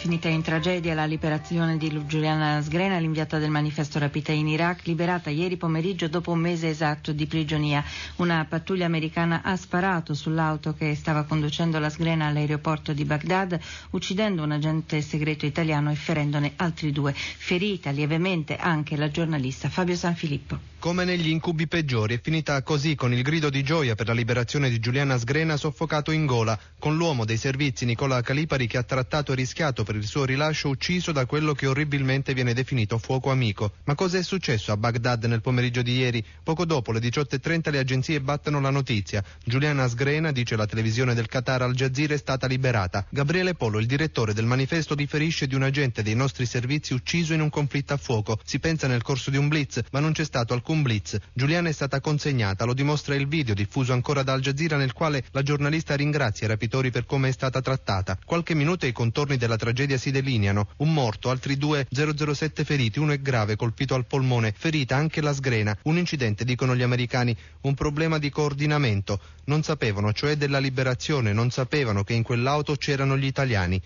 finita in tragedia la liberazione di Giuliana Sgrena, l'inviata del manifesto rapita in Iraq, liberata ieri pomeriggio dopo un mese esatto di prigionia. Una pattuglia americana ha sparato sull'auto che stava conducendo la Sgrena all'aeroporto di Baghdad, uccidendo un agente segreto italiano e ferendone altri due. Ferita lievemente anche la giornalista Fabio Sanfilippo. Come negli incubi peggiori è finita così con il grido di gioia per la liberazione di Giuliana Sgrena soffocato in gola, con l'uomo dei servizi Nicola Calipari che ha trattato e rischiato per il suo rilascio ucciso da quello che orribilmente viene definito fuoco amico. Ma cosa è successo a Baghdad nel pomeriggio di ieri? Poco dopo le 18.30 le agenzie battono la notizia. Giuliana Sgrena, dice la televisione del Qatar Al Jazeera, è stata liberata. Gabriele Polo, il direttore del manifesto, riferisce di un agente dei nostri servizi ucciso in un conflitto a fuoco. Si pensa nel corso di un blitz, ma non c'è stato alcun blitz. Giuliana è stata consegnata, lo dimostra il video diffuso ancora da Al Jazeera nel quale la giornalista ringrazia i rapitori per come è stata trattata. Qualche minuto e i contorni della tragedia si delineano. Un morto, altri due 007 feriti, uno è grave, colpito al polmone, ferita anche la sgrena. Un incidente, dicono gli americani, un problema di coordinamento. Non sapevano, cioè della liberazione, non sapevano che in quell'auto c'erano gli italiani.